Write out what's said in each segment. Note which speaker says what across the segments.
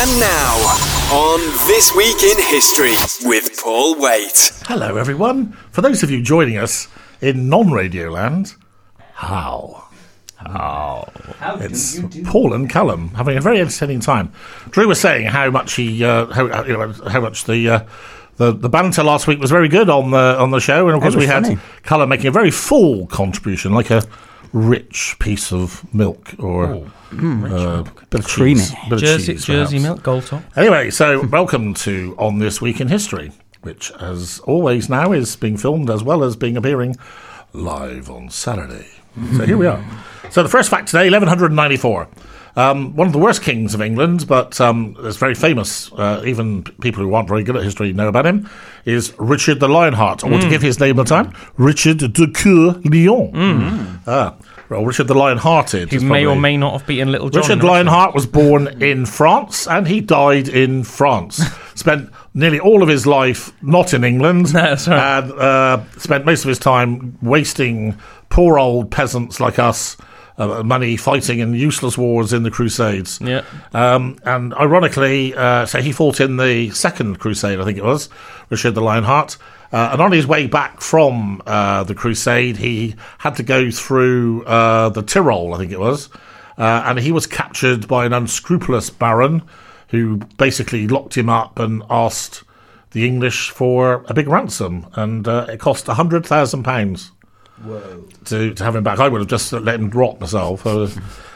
Speaker 1: And now, on This Week in History with Paul Waite.
Speaker 2: Hello, everyone. For those of you joining us in non radio land, how? How? It's Paul and Callum having a very entertaining time. Drew was saying how much he, uh, how, uh, you know, how much the. Uh, the, the banter last week was very good on the on the show, and of course
Speaker 3: was
Speaker 2: we had
Speaker 3: funny.
Speaker 2: Callum making a very full contribution, like a rich piece of milk or uh, bit of
Speaker 3: Creamy.
Speaker 2: cheese, bit of
Speaker 4: Jersey,
Speaker 2: cheese,
Speaker 4: Jersey milk, gold top.
Speaker 2: Anyway, so welcome to On This Week in History, which, as always now, is being filmed as well as being appearing live on Saturday. So here we are. So the first fact today, 1194. Um, one of the worst kings of England, but um, is very famous. Uh, even people who aren't very good at history know about him. Is Richard the Lionheart, or to give his name at the time, Richard de Coeur Lion. Ah, well, Richard the Lionhearted.
Speaker 4: Who may or may not have beaten Little John.
Speaker 2: Richard Lionheart was born in France and he died in France. spent nearly all of his life not in England.
Speaker 4: That's right.
Speaker 2: And uh, spent most of his time wasting poor old peasants like us. Uh, money fighting in useless wars in the Crusades.
Speaker 4: Yeah.
Speaker 2: Um, and ironically, uh, so he fought in the Second Crusade, I think it was, Richard the Lionheart. Uh, and on his way back from uh, the Crusade, he had to go through uh, the Tyrol, I think it was. Uh, and he was captured by an unscrupulous baron who basically locked him up and asked the English for a big ransom. And uh, it cost £100,000 to, to have him back. I would have just let him rot myself.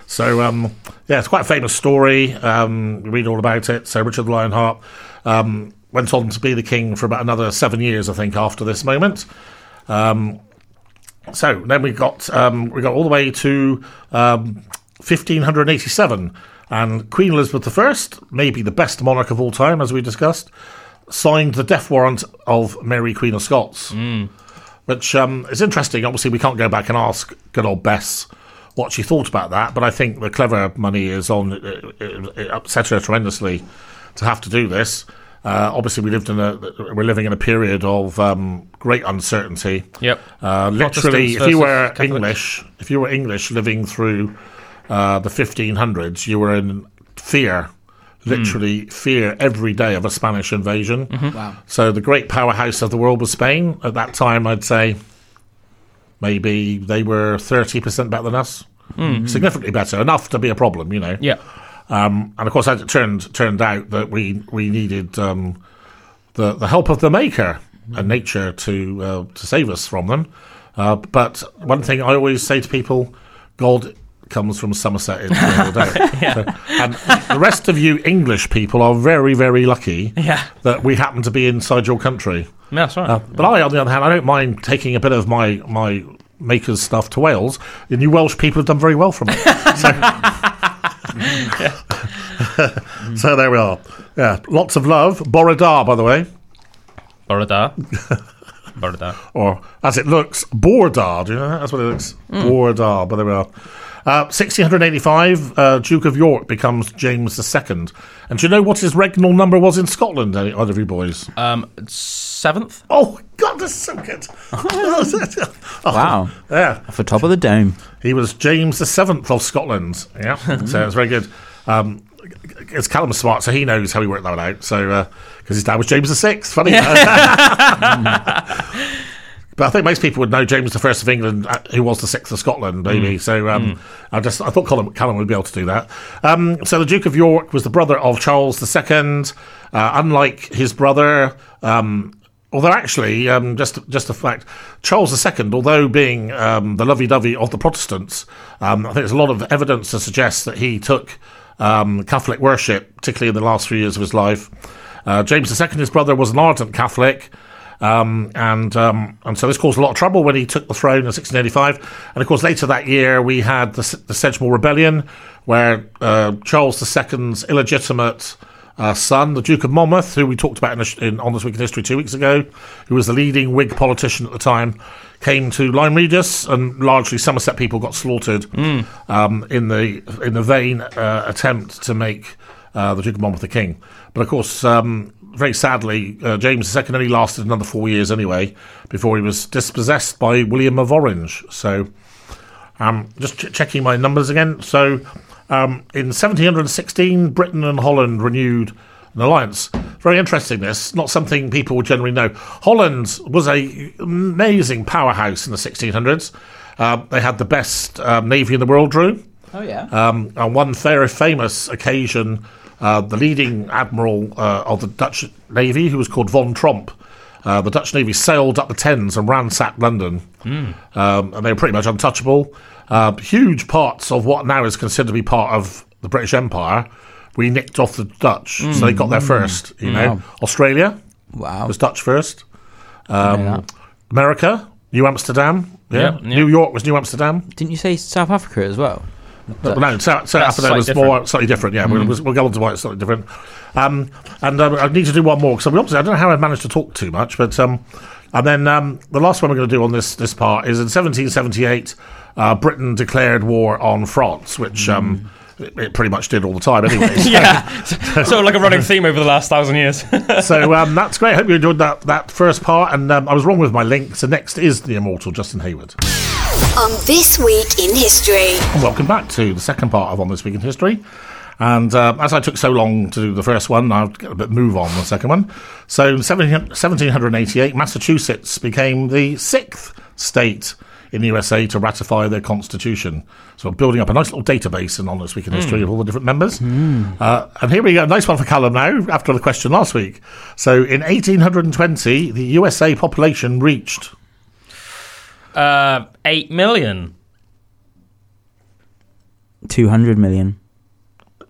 Speaker 2: So, um, yeah, it's quite a famous story. Um, read all about it. So, Richard the Lionheart um, went on to be the king for about another seven years, I think, after this moment. Um, so then we got um, we got all the way to um, 1587, and Queen Elizabeth I, maybe the best monarch of all time, as we discussed, signed the death warrant of Mary Queen of Scots which um, is interesting. Obviously, we can't go back and ask good old Bess what she thought about that, but I think the clever money is on. It, it, it upset her tremendously to have to do this. Uh, obviously, we lived in a we're living in a period of um, great uncertainty.
Speaker 4: Yep.
Speaker 2: Uh, literally, if you were
Speaker 4: Catholics.
Speaker 2: English, if you were English living through uh, the 1500s, you were in fear, literally fear every day of a Spanish invasion.
Speaker 3: Wow.
Speaker 2: So the great powerhouse of the world was Spain. At that time, I'd say maybe they were 30% better than us. Significantly better, enough to be a problem, you know.
Speaker 4: Yeah.
Speaker 2: Um, and of course, as it turned turned out that we we needed um, the the help of the Maker and nature to uh, to save us from them. Uh, but one thing I always say to people, God comes from Somerset in the end of the day. So- and the rest of you English people are very very lucky
Speaker 4: Yeah.
Speaker 2: that we happen to be inside your country.
Speaker 4: Yeah, That's right.
Speaker 2: Uh, but I, on the other hand, I don't mind taking a bit of my my maker's stuff to Wales. And you Welsh people have done very well from it. So, so there we are. Yeah, lots of love. Borodar, by the way,
Speaker 4: Borada. Borada.
Speaker 2: or as it looks, Bordar. Do you know that? That's what it looks. Bordar. But there we are. Uh, 1685, uh, Duke of York becomes James II. And do you know what his regnal number was in Scotland, any- either of you boys?
Speaker 4: Um, seventh.
Speaker 2: Oh, God, that's so good. oh,
Speaker 3: Wow.
Speaker 2: Yeah.
Speaker 3: Off the top of the dome.
Speaker 2: He was James the Seventh of Scotland. Yeah, so it's very good. Um, it's Callum smart, so he knows how he worked that one out. So because his dad was James the Sixth. Funny. But I think most people would know James the First of England, uh, who was the Sixth of Scotland, maybe. So um, I just I thought Callum, Callum would be able to do that. Um, so the Duke of York was the brother of Charles II. Uh, unlike his brother, um, although actually, um, just just a fact, Charles II, although being um, the lovey-dovey of the Protestants, um, I think there's a lot of evidence to suggest that he took um, Catholic worship, particularly in the last few years of his life. Uh, James II, his brother, was an ardent Catholic. Um, and um, and so this caused a lot of trouble when he took the throne in 1685. And of course, later that year we had the, the Sedgemoor Rebellion, where uh, Charles II's illegitimate uh, son, the Duke of Monmouth, who we talked about in, in on this week in history two weeks ago, who was the leading Whig politician at the time, came to Lyme Regis, and largely Somerset people got slaughtered um, in the in the vain uh, attempt to make uh, the Duke of Monmouth the king. But of course, um, very sadly, uh, James II only lasted another four years anyway before he was dispossessed by William of Orange. So, um, just ch- checking my numbers again. So, Um, in 1716, Britain and Holland renewed an alliance. Very interesting. This not something people would generally know. Holland was a amazing powerhouse in the 1600s. Uh, they had the best um, navy in the world, Drew.
Speaker 3: Oh yeah.
Speaker 2: Um, on one very famous occasion, the leading admiral uh, of the Dutch Navy, who was called von Tromp, uh, the Dutch Navy sailed up the Thames and ransacked London. Um, and they were pretty much untouchable. Uh, huge parts of what now is considered to be part of the British Empire, we nicked off the Dutch. So they got there first, you know.
Speaker 3: Wow.
Speaker 2: Australia
Speaker 3: wow.
Speaker 2: was Dutch first. Um. America, New Amsterdam. Yeah.
Speaker 4: Yeah, yeah.
Speaker 2: New York was New Amsterdam.
Speaker 3: Didn't you say South Africa as well?
Speaker 2: But no, South, South Africa
Speaker 4: slightly
Speaker 2: was
Speaker 4: different.
Speaker 2: more slightly different. Yeah, we'll, we'll go on to why it's slightly different. Um, and um, I need to do one more because obviously I don't know how I managed to talk too much, but um, and then um, the last one we're going to do on this this part is in 1778, uh, Britain declared war on France, which um, it, it pretty much did all the time anyway.
Speaker 4: yeah. sort of like a running theme over the last thousand years.
Speaker 2: so um, that's great. I hope you enjoyed that that first part. And um, I was wrong with my link. So next is the immortal Justin Hayward.
Speaker 5: On This Week in History.
Speaker 2: Welcome back to the second part of On This Week in History. And uh, as I took so long to do the first one, I'll get a bit move on the second one. So in 17- 1788, Massachusetts became the sixth state in the USA to ratify their constitution. So we're building up a nice little database in On This Week in History of all the different members. Uh, and here we go, nice one for Callum now, after the question last week. So in 1820, the USA population reached
Speaker 4: uh, eight million.
Speaker 3: Two hundred million.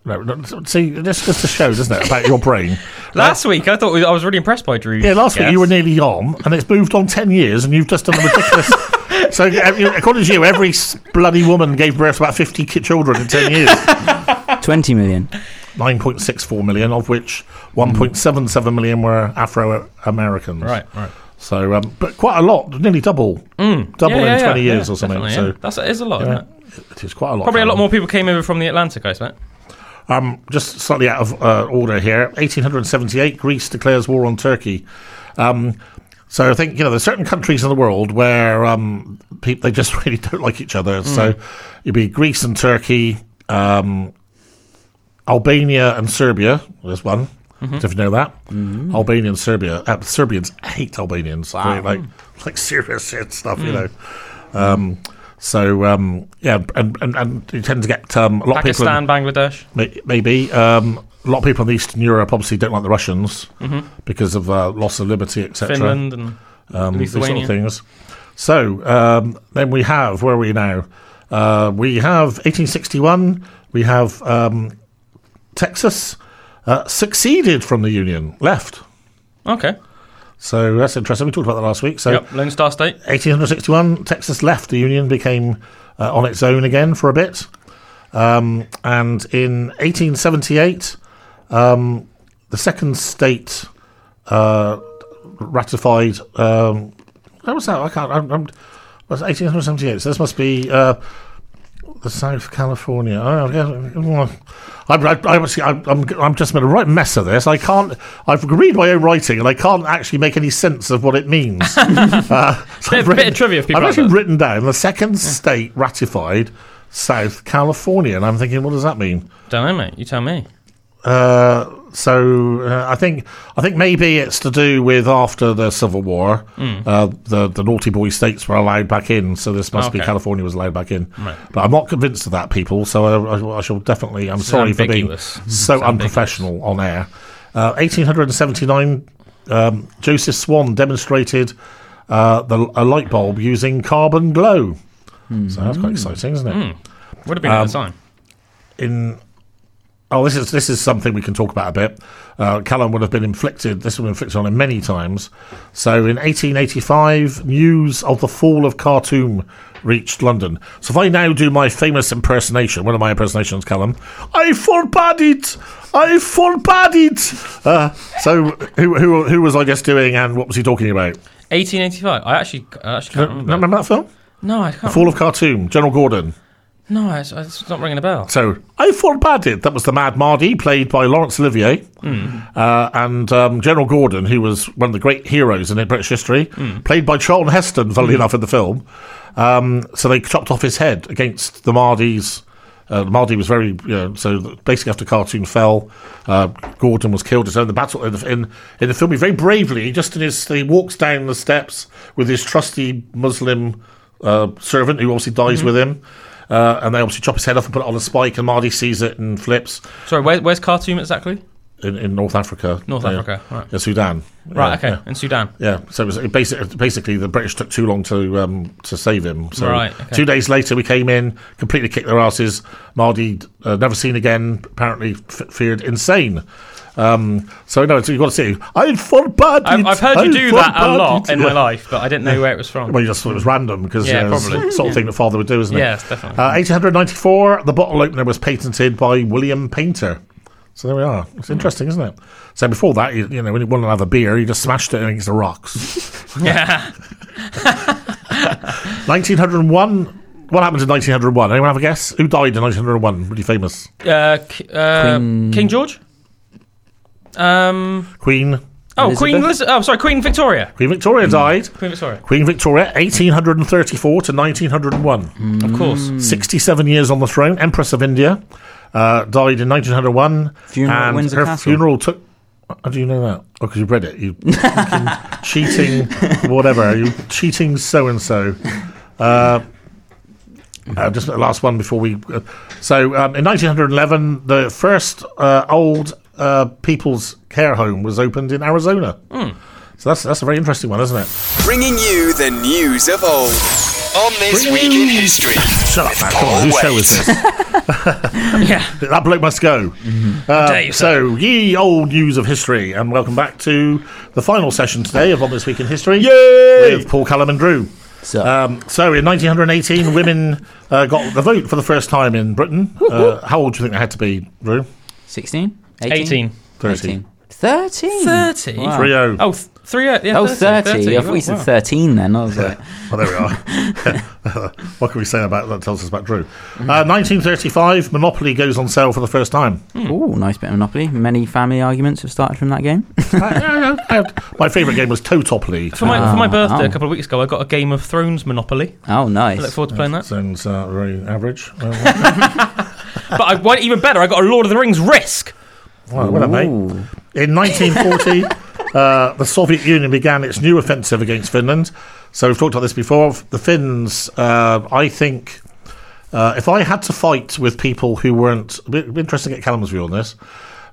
Speaker 2: No, no, see, this just to show, doesn't it, about your brain.
Speaker 4: Last week, I thought I was really impressed by Drew.
Speaker 2: Yeah, last week you were nearly on, and it's moved on 10 years, and you've just done a ridiculous. so, uh, according to you, every bloody woman gave birth to about 50 children in 10 years.
Speaker 3: Twenty million.
Speaker 2: 9.64 million, of which 1.77 million were Afro Americans.
Speaker 4: Right, right.
Speaker 2: So, um, but quite a lot, nearly double. Double
Speaker 4: Yeah, yeah,
Speaker 2: in 20
Speaker 4: yeah,
Speaker 2: years or something. So,
Speaker 4: yeah. That's it is a lot, it?
Speaker 2: it is quite a lot.
Speaker 4: Probably a lot more people came over from the Atlantic, I expect.
Speaker 2: Um, just slightly out of uh, order here. 1878, Greece declares war on Turkey. Um, so I think you know there's certain countries in the world where um, people they just really don't like each other. So it'd be Greece and Turkey, um, Albania and Serbia. There's one. If you know that, Albania and Serbia. Uh, Serbians hate Albanians.
Speaker 3: Wow.
Speaker 2: They like like serious shit stuff, you know. Um, so um, yeah, and, and and you tend to get um, a lot of people. in-
Speaker 4: Pakistan, Bangladesh.
Speaker 2: May- Maybe um, a lot of people in Eastern Europe obviously don't like the Russians because of uh, loss of liberty, etc.
Speaker 4: Finland and
Speaker 2: um, these sort of things. So um, then we have where are we now? Uh, we have 1861. We have um, Texas uh, succeeded from the Union, left.
Speaker 4: Okay.
Speaker 2: So that's interesting. We talked about that last week. So
Speaker 4: Yep. Lone Star State.
Speaker 2: 1861, Texas left the Union, became uh, on its own again for a bit. Um, and in 1878, um, the second state uh, ratified. Um, how was that? I can't. I'm, I'm, was 1878? So this must be uh, the South California. Oh. I, I, I'm, I'm, I'm just made a right mess of this. I can't. I've read my own writing, and I can't actually make any sense of what it means. uh, so I've
Speaker 4: bit of trivia people
Speaker 2: I've actually
Speaker 4: that.
Speaker 2: written down the second state ratified South California, and I'm thinking, what does that mean?
Speaker 4: Don't know, mate. You tell me.
Speaker 2: Uh, so uh, I think I think maybe it's to do with after the Civil War,
Speaker 4: Hmm.
Speaker 2: uh, the the naughty boy states were allowed back in. So this must be California was allowed back in.
Speaker 4: Right.
Speaker 2: But I'm not convinced of that, people. So I, I, I shall definitely. I'm
Speaker 4: It's
Speaker 2: sorry for being so
Speaker 4: It's ambiguous.
Speaker 2: unprofessional on air. Uh, 1879, um, Joseph Swan demonstrated uh, the, a light bulb using carbon glow. So that's quite exciting, isn't it?
Speaker 4: Would have been
Speaker 2: Um,
Speaker 4: at the time.
Speaker 2: in oh this is this is something we can talk about a bit. Uh, Callum would have been inflicted this would have been inflicted on him many times. So in 1885 news of the fall of Khartoum reached London. So if I now do my famous impersonation one of my impersonations Callum I forbade it! I forbade it! Uh, so who, who, who was I just doing and what was he talking about?
Speaker 4: 1885. I actually, I actually can't remember.
Speaker 2: remember that film?
Speaker 4: No, I can't.
Speaker 2: Fall of Khartoum. General Gordon
Speaker 4: No, it's, it's not ringing a bell.
Speaker 2: So I forbade it. That was the Mad Mahdi, played by Laurence Olivier, uh, and um, General Gordon, who was one of the great heroes in British history, played by Charlton Heston, funnily enough, in the film. Um, so they chopped off his head against the Mahdi's Uh, Mahdi was very, you know, so basically after Khartoum fell, uh, Gordon was killed. So in the battle in the, in, in the film, he very bravely, just in his, he walks down the steps with his trusty Muslim uh, servant who obviously dies with him. Uh, and they obviously chop his head off and put it on a spike, and Mahdi sees it and flips
Speaker 4: Sorry, where, where's Khartoum exactly?
Speaker 2: in, in North Africa.
Speaker 4: North
Speaker 2: Yeah.
Speaker 4: Africa, right.
Speaker 2: Yeah, Sudan.
Speaker 4: Right,
Speaker 2: Yeah,
Speaker 4: okay,
Speaker 2: Yeah.
Speaker 4: in Sudan.
Speaker 2: Yeah, so it was it basically, basically the British took too long to um, to save him. So
Speaker 4: Right, okay.
Speaker 2: two days later, we came in, completely kicked their asses. Mahdi, uh, never seen again, apparently f- feared insane. Um, so no, so you've got to see. I forbade
Speaker 4: I've, I've heard
Speaker 2: I
Speaker 4: you do that a lot
Speaker 2: it."
Speaker 4: in my life, but I didn't know where it was from.
Speaker 2: Well, you just thought it was random because
Speaker 4: Yeah,
Speaker 2: yeah, it's
Speaker 4: probably.
Speaker 2: the sort of thing that father would do, isn't it?
Speaker 4: Yes, definitely.
Speaker 2: Uh, 1894, the bottle opener was patented by William Painter. So there we are. It's interesting, isn't it? So before that, you, you know, when you want to have a beer, you just smashed it against the rocks.
Speaker 4: yeah.
Speaker 2: 1901. What happened in 1901? Anyone have a guess? Who died in 1901? Really famous.
Speaker 4: Uh, K- uh,
Speaker 3: Queen-
Speaker 4: King George? Um.
Speaker 2: Queen.
Speaker 4: Oh, Queen
Speaker 3: Elizabeth?
Speaker 4: Elizabeth. Oh, sorry, Queen Victoria.
Speaker 2: Queen Victoria died.
Speaker 4: Queen Victoria.
Speaker 2: Queen Victoria, 1834 to 1901.
Speaker 4: Of course.
Speaker 2: 67 years on the throne. Empress of India. Uh, died in 1901.
Speaker 3: Funeral at
Speaker 2: and
Speaker 3: Windsor
Speaker 2: her
Speaker 3: Castle.
Speaker 2: funeral took. How do you know that? Oh, because you read it. You fucking cheating, whatever. You cheating so and so. Uh, Just the last one before we. Uh, so um, in 1911, the first uh, old uh, people's care home was opened in Arizona. So that's that's a very interesting one, isn't it?
Speaker 1: Bringing you the news of old. On this week in history.
Speaker 2: Shut up, man. Come on, whose show is this?
Speaker 4: yeah.
Speaker 2: that bloke must go. Uh,
Speaker 4: you,
Speaker 2: so, ye old news of history, and welcome back to the final session today of On This Week in History with Paul Callum and Drew.
Speaker 3: So,
Speaker 2: Um, so, in 1918, women uh, got the vote for the first time in Britain. Uh, how old do you think they had to be, Drew?
Speaker 3: 16?
Speaker 4: 18.
Speaker 3: 18. 13?
Speaker 4: 30.
Speaker 3: Wow.
Speaker 2: 3 0.
Speaker 4: Oh, th- three. uh, Yeah,
Speaker 3: Oh,
Speaker 4: 30.
Speaker 3: 30. I thought you said
Speaker 4: wow.
Speaker 3: 13 then. I was like,
Speaker 2: Well, there we are. what can we say about that? Tells us about Drew. Uh, 1935, Monopoly goes on sale for the first time.
Speaker 3: ooh, nice bit of Monopoly. Many family arguments have started from that game.
Speaker 2: My favourite game was Totopoly.
Speaker 4: For my, for my
Speaker 3: Ah,
Speaker 4: birthday
Speaker 3: oh.
Speaker 4: a couple of weeks ago, I got a Game of Thrones Monopoly.
Speaker 3: Oh,
Speaker 4: I
Speaker 3: nice.
Speaker 4: look forward to playing that.
Speaker 2: Sounds uh, very average. Uh,
Speaker 4: But I, even better, I got a Lord of the Rings Risk.
Speaker 2: Well, well, mate. In 1940, uh, the Soviet Union began its new offensive against Finland. So we've talked about this before. The Finns, uh, I think, uh, if I had to fight with people who weren't, it'd be interesting to get Callum's view on this.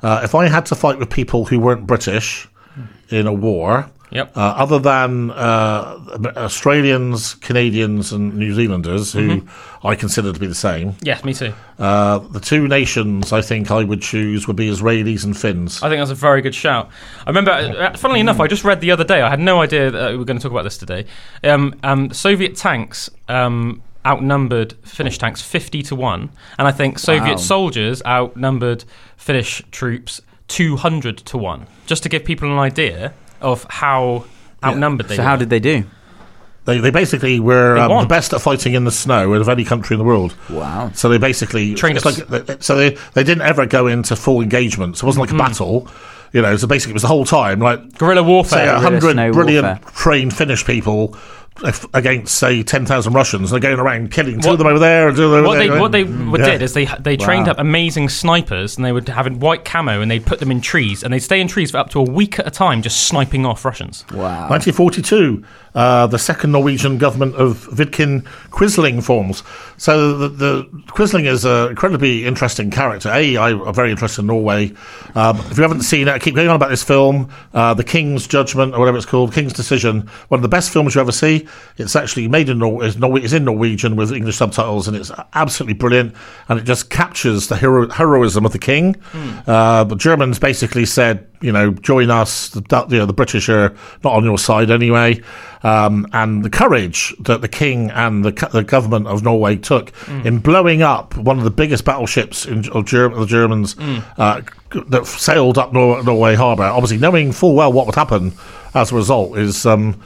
Speaker 2: Uh, if I had to fight with people who weren't British in a war,
Speaker 4: Yep.
Speaker 2: uh, other than uh, Australians, Canadians, and New Zealanders, who I consider to be the same,
Speaker 4: Yes, me too.
Speaker 2: uh, the two nations I think I would choose would be Israelis and Finns.
Speaker 4: I think that's a very good shout. I remember, uh, funnily enough, I just read the other day. I had no idea that we were going to talk about this today. Um, um, Soviet tanks um, outnumbered Finnish tanks fifty to one, and I think Soviet
Speaker 3: Wow.
Speaker 4: soldiers outnumbered Finnish troops two hundred to one. Just to give people an idea of how outnumbered they
Speaker 3: So,
Speaker 4: were.
Speaker 3: how did they do?
Speaker 2: They, they basically were
Speaker 4: They
Speaker 2: um,
Speaker 4: won.
Speaker 2: the best at fighting in the snow of any country in the world.
Speaker 3: Wow.
Speaker 2: So they basically
Speaker 4: Trained
Speaker 2: it's
Speaker 4: us.
Speaker 2: like- so they they didn't ever go into full engagement. So it wasn't like a battle, you know. So basically, it was the whole time like
Speaker 4: guerrilla warfare?
Speaker 2: say a
Speaker 3: guerrilla
Speaker 2: hundred
Speaker 3: snow
Speaker 2: brilliant
Speaker 3: warfare.
Speaker 2: trained Finnish people if- against say ten thousand Russians. They're going around killing two
Speaker 4: What-
Speaker 2: of them over there and two of them
Speaker 4: what
Speaker 2: over
Speaker 4: they
Speaker 2: there.
Speaker 4: what they would
Speaker 2: Yeah.
Speaker 4: did is they they trained
Speaker 3: Wow.
Speaker 4: up amazing snipers and they would have in white camo and they'd put them in trees and they'd stay in trees for up to a week at a time just sniping off Russians.
Speaker 3: Wow.
Speaker 2: 1942, uh, the second Norwegian government of Vidkun Quisling forms. So the, the Quisling is an incredibly interesting character. A, I, I'm very interested in Norway. Um, if you haven't seen it, I keep going on about this film, uh, The King's Judgment, or whatever it's called, King's Decision. One of the best films you ever see. It's actually made in Nor- is Nor- it's in Norwegian with English subtitles, and it's absolutely brilliant. And it just captures the hero- heroism of the king. Uh, the Germans basically said, you know, join us. The, you know, the British are not on your side anyway. Um, and the courage that the king and the, the government of Norway took in blowing up one of the biggest battleships in, of the Germans uh, that sailed up Nor- Norway harbour, obviously knowing full well what would happen as a result, is. Um,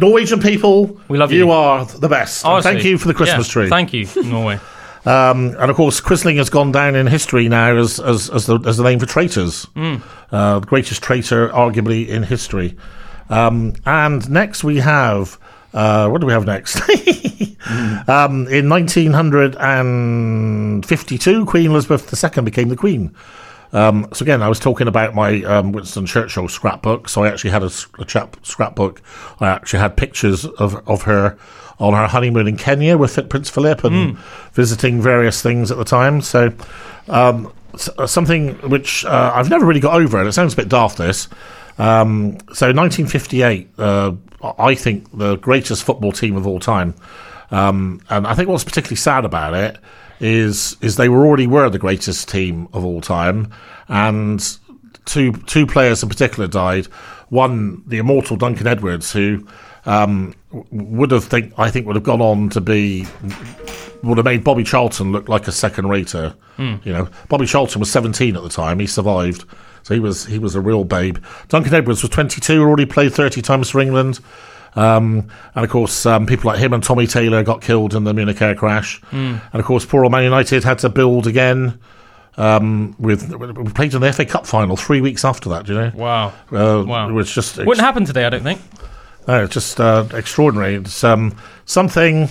Speaker 2: Norwegian people,
Speaker 4: We love you.
Speaker 2: You are the best.
Speaker 4: Honestly,
Speaker 2: thank you for the Christmas
Speaker 4: yeah,
Speaker 2: tree.
Speaker 4: Thank you, Norway.
Speaker 2: Um, and of course, Quisling has gone down in history now as as, as, the, as the name for traitors. Uh, the greatest traitor, arguably, in history. Um, and next we have Uh, what do we have next? um, in 1952, Queen Elizabeth II became the Queen. Um, so again, I was talking about my um, Winston Churchill scrapbook. So I actually had a chap scrapbook. I actually had pictures of, of her on her honeymoon in Kenya with Prince Philip and visiting various things at the time. So um, uh, something which uh, I've never really got over, and it sounds a bit daft. This. Um, so 1958, uh, I think the greatest football team of all time. Um, and I think what's particularly sad about it is is they were already were the greatest team of all time, and two two players in particular died. One, the immortal Duncan Edwards, who um, would have think I think would have gone on to be would have made Bobby Charlton look like a second rater. You know, Bobby Charlton was 17 at the time. He survived, so he was he was a real babe. Duncan Edwards was 22, already played 30 times for England. Um, and of course, um, people like him and Tommy Taylor got killed in the Munich air crash. And of course, poor old Man United had to build again. Um, with we played in the FA Cup final three weeks after that. Do you know?
Speaker 4: Wow.
Speaker 2: Uh,
Speaker 4: Wow.
Speaker 2: It was just
Speaker 4: Wouldn't happen today, I don't think.
Speaker 2: no, it's just uh, extraordinary. It's um, something.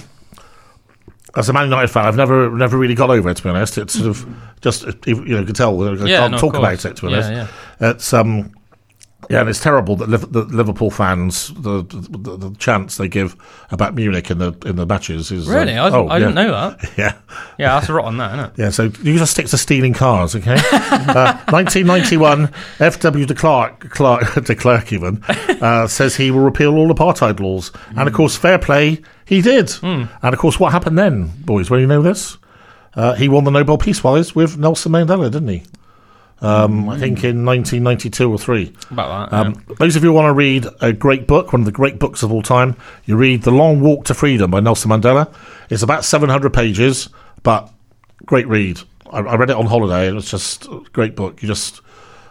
Speaker 2: As a Man United fan, I've never never really got over it. To be honest, it's sort of just you know, you can tell I
Speaker 4: Yeah,
Speaker 2: can't
Speaker 4: no,
Speaker 2: talk about it. To be
Speaker 4: Yeah,
Speaker 2: honest,
Speaker 4: yeah.
Speaker 2: it's um, yeah, and it's terrible that the Liverpool fans the, the the chance they give about Munich in the in the matches is um,
Speaker 4: Really? I, was,
Speaker 2: oh,
Speaker 4: I
Speaker 2: yeah.
Speaker 4: didn't know that.
Speaker 2: Yeah,
Speaker 4: Yeah, that's rotten, that, isn't it?
Speaker 2: yeah, so you just stick to stealing cars, okay? uh, 1991, F.W. de Klerk, Clark, de Klerk even, uh, says he will repeal all apartheid laws. And of course, fair play, he did. And of course, what happened then, boys? Well, you know this? Uh, he won the Nobel Peace Prize with Nelson Mandela, didn't he? Um, I think in 1992 or 3.
Speaker 4: About that.
Speaker 2: Um, Those of you who want to read a great book, one of the great books of all time, you read The Long Walk to Freedom by Nelson Mandela. It's about 700 pages, but great read. I, I read it on holiday. It was just a great book. You just.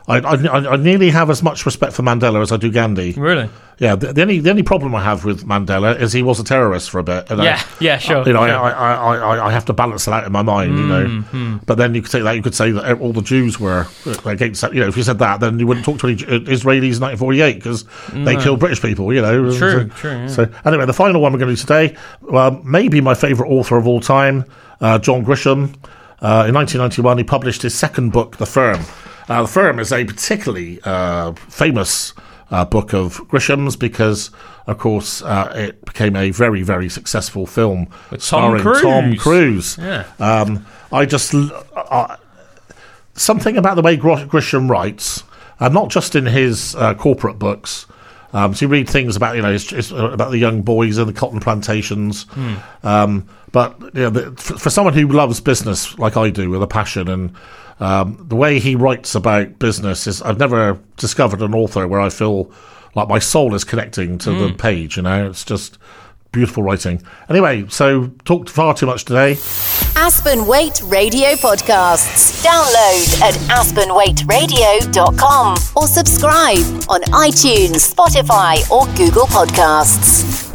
Speaker 2: I, I, I nearly have as much respect for Mandela as I do Gandhi.
Speaker 4: Really?
Speaker 2: Yeah, the, the only the only problem I have with Mandela is he was a terrorist for a bit. And I-
Speaker 4: Yeah, yeah, sure.
Speaker 2: you know,
Speaker 4: sure.
Speaker 2: I, I, I, I, have to balance that out in my mind, you know. But then you could say that you could say that all the Jews were against that. You know, if you said that, then you wouldn't talk to any Israelis in 1948 because they killed British people. You know.
Speaker 4: True,
Speaker 2: so,
Speaker 4: true, yeah.
Speaker 2: So anyway, the final one we're going to do today, well, maybe my favourite author of all time, uh, John Grisham. Uh, in 1991, he published his second book, The Firm. Uh, the Firm is a particularly uh, famous uh, book of Grisham's because, of course, uh, it became a very, very successful film
Speaker 4: With Tom
Speaker 2: starring Tom
Speaker 4: Cruise.
Speaker 2: Cruise.
Speaker 4: Yeah.
Speaker 2: Um, I just uh, something about the way Grisham writes, uh, not just in his uh, corporate books. Um, so you read things about you know his, his, uh, about the young boys and the cotton plantations, um, but you know, for, for someone who loves business like I do with a passion and um, the way he writes about business is I've never discovered an author where I feel like my soul is connecting to the page. You know, it's just beautiful writing. Anyway, so talked far too much today.
Speaker 5: Aspen Weight Radio Podcasts. Download at aspenweightradio.com or subscribe on iTunes, Spotify, or Google Podcasts.